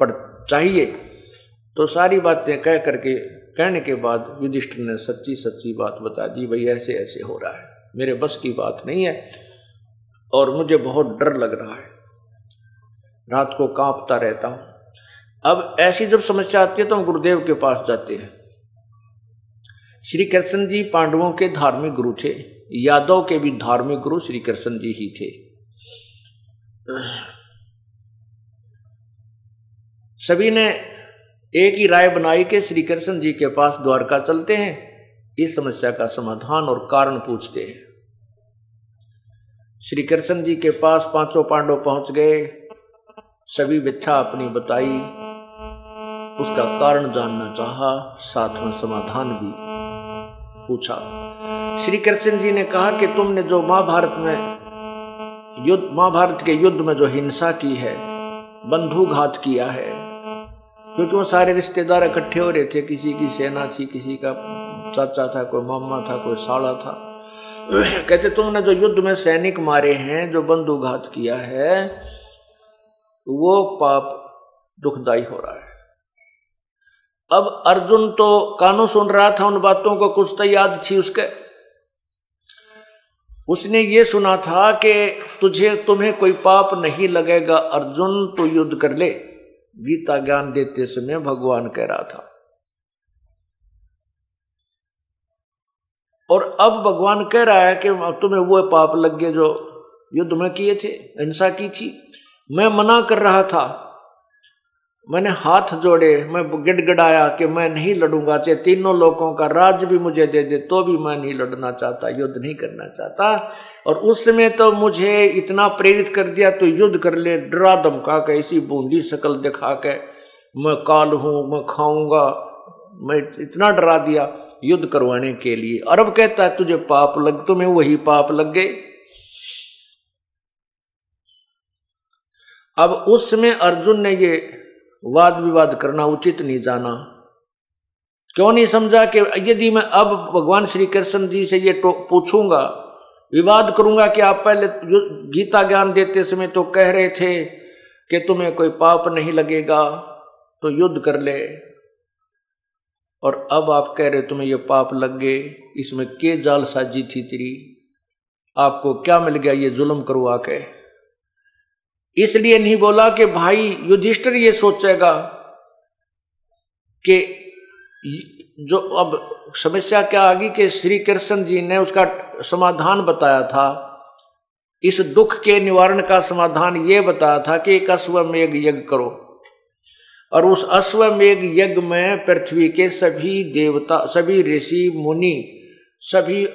पड़ चाहिए। तो सारी बातें कह करके, कहने के बाद युधिष्ठिर ने सच्ची सच्ची बात बता दी, भाई ऐसे ऐसे हो रहा है। मेरे बस की बात नहीं है और मुझे बहुत डर लग रहा है। रात को कांपता रहता हूँ। अब ऐसी जब समस्या आती है तो हम गुरुदेव के पास जाते हैं। श्री कृष्ण जी पांडवों के धार्मिक गुरु थे। यादव के भी धार्मिक गुरु श्री कृष्ण जी ही थे। सभी ने एक ही राय बनाई कि श्री कृष्ण जी के पास द्वारका चलते हैं, इस समस्या का समाधान और कारण पूछते हैं। श्री कृष्ण जी के पास पाँचों पांडव पहुँच गए। सभी व्यथा अपनी बताई। उसका कारण जानना चाहा, साथ में समाधान भी पूछा। श्री कृष्ण जी ने कहा कि तुमने जो महाभारत में युद्ध, महाभारत के युद्ध में जो हिंसा की है, बंधुघात किया है, क्योंकि वो सारे रिश्तेदार इकट्ठे हो रहे थे, किसी की सेना थी, किसी का चाचा था, कोई मामा था, कोई साड़ा था। कहते, तुमने जो युद्ध में सैनिक मारे हैं, जो बंधुघात किया है, वो पाप दुखदाई हो रहा है। अब अर्जुन तो कानों सुन रहा था, उन बातों को कुछ तो याद थी उसके। उसने ये सुना था कि तुझे, तुम्हें कोई पाप नहीं लगेगा, अर्जुन तो युद्ध कर ले। गीता ज्ञान देते समय भगवान कह रहा था। और अब भगवान कह रहा है कि तुम्हें वो पाप लग गए जो युद्ध में किए थे, हिंसा की थी। मैं मना कर रहा था मैंने हाथ जोड़े, मैं गिड़गिड़ाया कि मैं नहीं लड़ूँगा, चाहे तीनों लोगों का राज भी मुझे दे दे तो भी मैं नहीं लड़ना चाहता, युद्ध नहीं करना चाहता। और उस समय तो मुझे इतना प्रेरित कर दिया तो युद्ध कर ले, डरा धमका के, ऐसी बूंदी शकल दिखा के, मैं काल हूँ, मैं खाऊँगा, मैं इतना डरा दिया युद्ध करवाने के लिए। अरब कहता है, तुझे पाप लग, तुम्हें वही पाप लग। गए अब उसमें अर्जुन ने ये वाद विवाद करना, उचित नहीं जाना। क्यों नहीं समझा कि यदि मैं अब भगवान श्री कृष्ण जी से ये पूछूँगा, विवाद करूँगा कि आप पहले गीता ज्ञान देते समय तो कह रहे थे कि तुम्हें कोई पाप नहीं लगेगा तो युद्ध कर ले। और अब आप कह रहे तुम्हें ये पाप लग गए, इसमें के जाल साजी थी तेरी? आपको क्या मिल गया ये जुल्म करवा के इसलिए नहीं बोला कि भाई युधिष्ठिर ये सोचेगा कि जो अब समस्या क्या आ गई कि श्री कृष्ण जी ने उसका समाधान बताया था। इस दुख के निवारण का समाधान ये बताया था कि एक अश्वमेघ यज्ञ करो। और उस अश्वमेघ यज्ञ में पृथ्वी के सभी देवता, सभी ऋषि, मुनि, सभी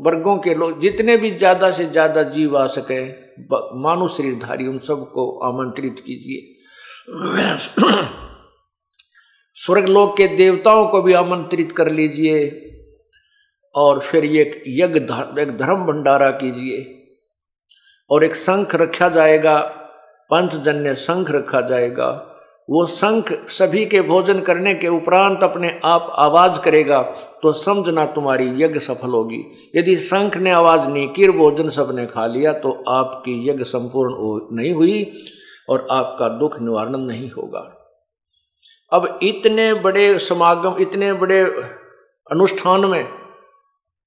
वर्गों के लोग जितने भी ज़्यादा से ज़्यादा जीव आ सके मानव शरीरधारी, उन सबको आमंत्रित कीजिए। स्वर्गलोक के देवताओं को भी आमंत्रित कर लीजिए और फिर ये यज्ञ एक धर्म भंडारा कीजिए। और एक शंख रखा जाएगा, पंचजन्य शंख रखा जाएगा। वो शंख सभी के भोजन करने के उपरांत अपने आप आवाज़ करेगा। तो समझना तुम्हारी यज्ञ सफल होगी। यदि शंख ने आवाज़ नहीं की, भोजन सबने खा लिया तो आपकी यज्ञ संपूर्ण नहीं हुई और आपका दुख निवारण नहीं होगा। अब इतने बड़े समागम, इतने बड़े अनुष्ठान में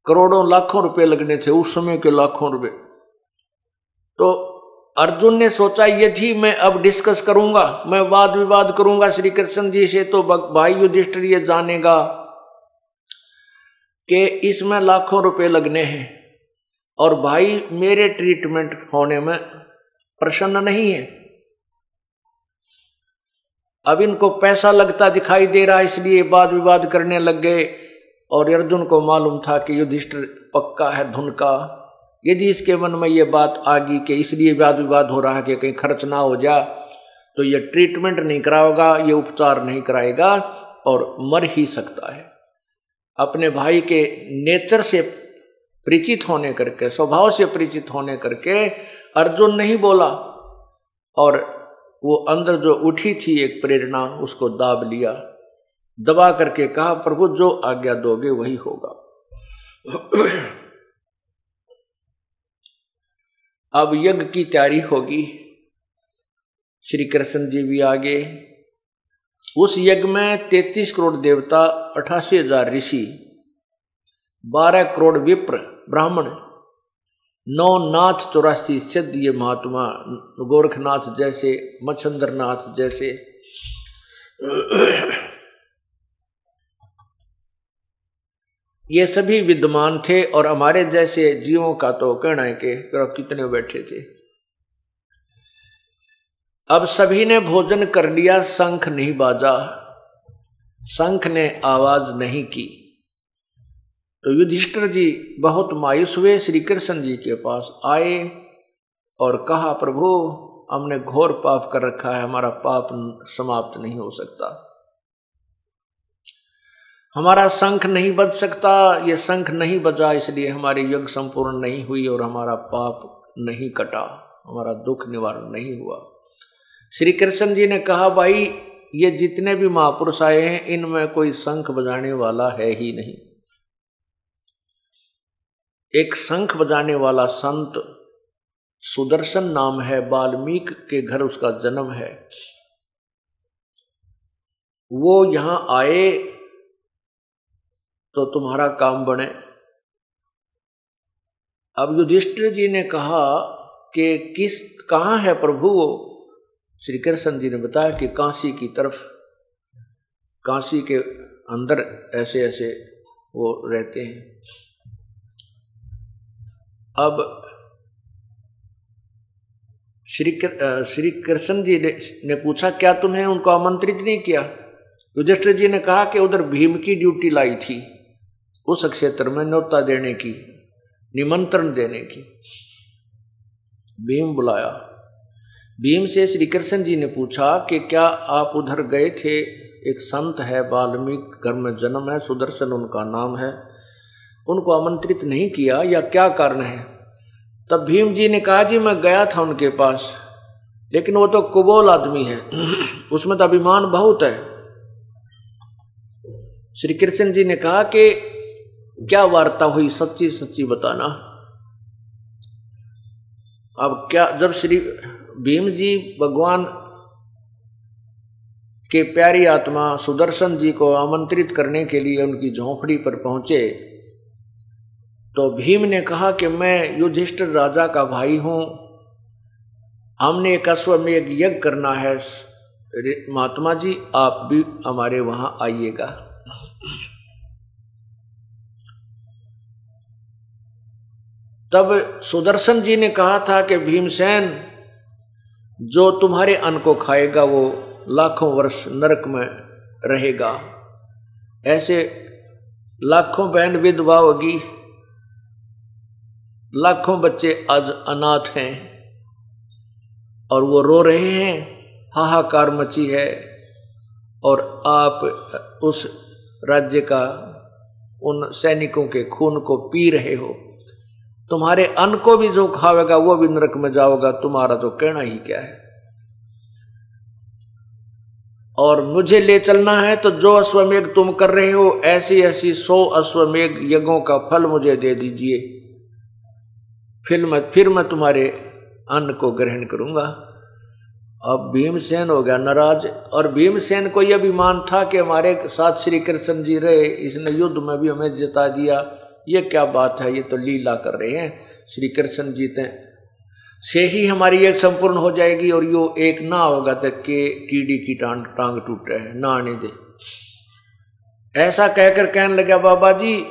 करोड़ों लाखों रुपए लगने थे, उस समय के लाखों रुपए। तो अर्जुन ने सोचा, यदि मैं अब डिस्कस करूँगा, मैं वाद विवाद करूँगा श्री कृष्ण जी से तो भाई युधिष्ठिर ये जानेगा। कि इसमें लाखों रुपए लगने हैं। और भाई, मेरे ट्रीटमेंट होने में प्रसन्न नहीं है। अब इनको पैसा लगता दिखाई दे रहा, इसलिए वाद विवाद करने लग गए। और अर्जुन को मालूम था कि युधिष्ठिर पक्का है धुन का। यदि इसके मन में ये बात आ गई कि इसलिए वाद विवाद हो रहा है कि कहीं खर्च ना हो जा तो ये ट्रीटमेंट नहीं कराएगा ये उपचार नहीं कराएगा और मर ही सकता है। अपने भाई के नेचर से परिचित होने करके, स्वभाव से परिचित होने करके अर्जुन नहीं बोला और वो अंदर जो उठी थी एक प्रेरणा, उसको दाब लिया। दबा करके कहा, प्रभु, जो आज्ञा दोगे वही होगा। अब यज्ञ की तैयारी होगी। श्री कृष्ण जी भी आगे उस यज्ञ में तैतीस करोड़ देवता, अठासी हज़ार ऋषि, बारह करोड़ विप्र, ब्राह्मण, नौ नाथ चौरासी सिद्ध ये महात्मा, गोरखनाथ जैसे मच्छंद्र नाथ जैसे। ये सभी विद्यमान थे और हमारे जैसे जीवों का तो कहना है कि कितने बैठे थे। अब सभी ने भोजन कर लिया, शंख नहीं बाजा। शंख ने आवाज़ नहीं की। तो युधिष्ठिर जी बहुत मायूस हुए श्री कृष्ण जी के पास। आए और कहा, प्रभु, हमने घोर पाप कर रखा है, हमारा पाप समाप्त नहीं हो सकता। हमारा शंख नहीं बज सकता, ये शंख नहीं बजा, इसलिए हमारी यज्ञ संपूर्ण नहीं हुई और हमारा पाप नहीं कटा, हमारा दुख निवारण नहीं हुआ। श्री कृष्ण जी ने कहा, भाई, ये जितने भी महापुरुष आए हैं, इनमें कोई शंख बजाने वाला है ही नहीं। एक शंख बजाने वाला संत सुदर्शन नाम है, वाल्मीक के घर उसका जन्म है। वो यहाँ आए तो तुम्हारा काम बने। अब युधिष्ठिर जी ने कहा कि किस, कहाँ है प्रभु वो? श्री कृष्ण जी ने बताया कि काशी की तरफ़ काशी के अंदर ऐसे ऐसे वो रहते हैं। अब श्री श्री कृष्ण जी ने, पूछा क्या तुमने उनको आमंत्रित नहीं किया? युधिष्ठिर जी ने कहा कि उधर भीम की ड्यूटी लाई थी। उस क्षेत्र में न्योता देने की निमंत्रण देने की। भीम बुलाया। भीम से श्री कृष्ण जी ने पूछा कि क्या आप उधर गए थे? एक संत है, वाल्मीकि घर में जन्म है, सुदर्शन उनका नाम है। उनको आमंत्रित नहीं किया, या क्या कारण है? तब भीम जी ने कहा, जी, मैं गया था उनके पास, लेकिन वो तो कुबोल आदमी है। उसमें तो अभिमान बहुत है। श्री कृष्ण जी ने कहा कि क्या वार्ता हुई, सच्ची सच्ची बताना। अब क्या, जब श्री भीम जी भगवान के प्यारी आत्मा सुदर्शन जी को आमंत्रित करने के लिए उनकी झोंपड़ी पर पहुँचे तो भीम ने कहा कि मैं युधिष्ठिर राजा का भाई हूँ। हमने एक अश्वमेघ यज्ञ करना है। महात्मा जी, आप भी हमारे वहाँ आइएगा। तब सुदर्शन जी ने कहा था कि भीमसेन जो तुम्हारे अन्न को खाएगा वो लाखों वर्ष नरक में रहेगा। ऐसे लाखों बहन विधवा होगी। लाखों बच्चे आज अनाथ हैं और वो रो रहे हैं। हाहाकार मची है और आप उस राज्य का उन सैनिकों के खून को पी रहे हो। तुम्हारे अन्न को भी जो खावेगा, वो भी नरक में जाओगा। तुम्हारा तो कहना ही क्या है? और मुझे ले चलना है तो जो अश्वमेघ तुम कर रहे हो ऐसी ऐसी सौ अश्वमेघ यज्ञों का फल मुझे दे दीजिए। फिर मैं फिर मैं तुम्हारे अन्न को ग्रहण करूँगा। अब भीमसेन हो गया नाराज़, और भीमसेन को यह अभिमान था कि हमारे साथ श्री कृष्ण जी रहे, इसने युद्ध में भी हमें जिता दिया। ये क्या बात है? ये तो लीला कर रहे हैं। श्री कृष्ण जीते। से ही हमारी एक संपूर्ण हो जाएगी और यो एक ना होगा तो के कीड़ी की टांग टांग टूट रहे ना आने दे। ऐसा कहकर कहने लगा, बाबा जी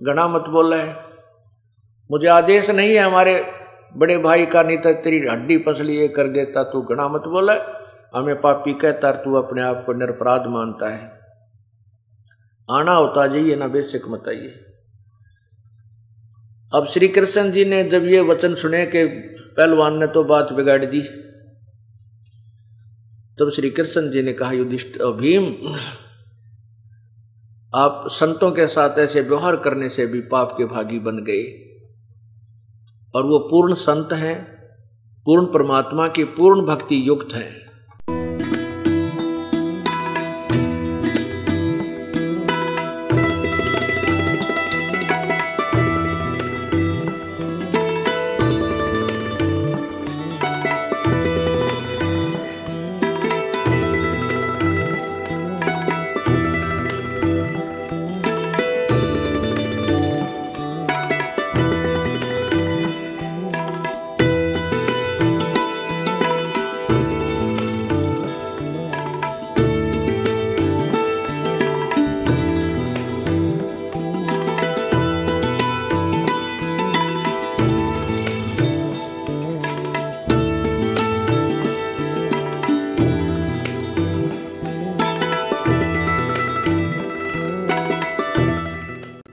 घना मत बोला है। मुझे आदेश नहीं है हमारे बड़े भाई का, नहीं तो तेरी हड्डी पसली ये कर देता तू। घना मत बोला है हमें पापी कहता तू अपने आप को निरपराध मानता है। आना होता, जाइए ना बेसिक मत आइए। अब श्री कृष्ण जी ने जब ये वचन सुने कि पहलवान ने तो बात बिगाड़ दी, तब श्री कृष्ण जी ने कहा, युधिष्ठ, भीम, आप संतों के साथ ऐसे व्यवहार करने से भी पाप के भागी बन गए। और वो पूर्ण संत हैं, पूर्ण परमात्मा की पूर्ण भक्ति युक्त हैं।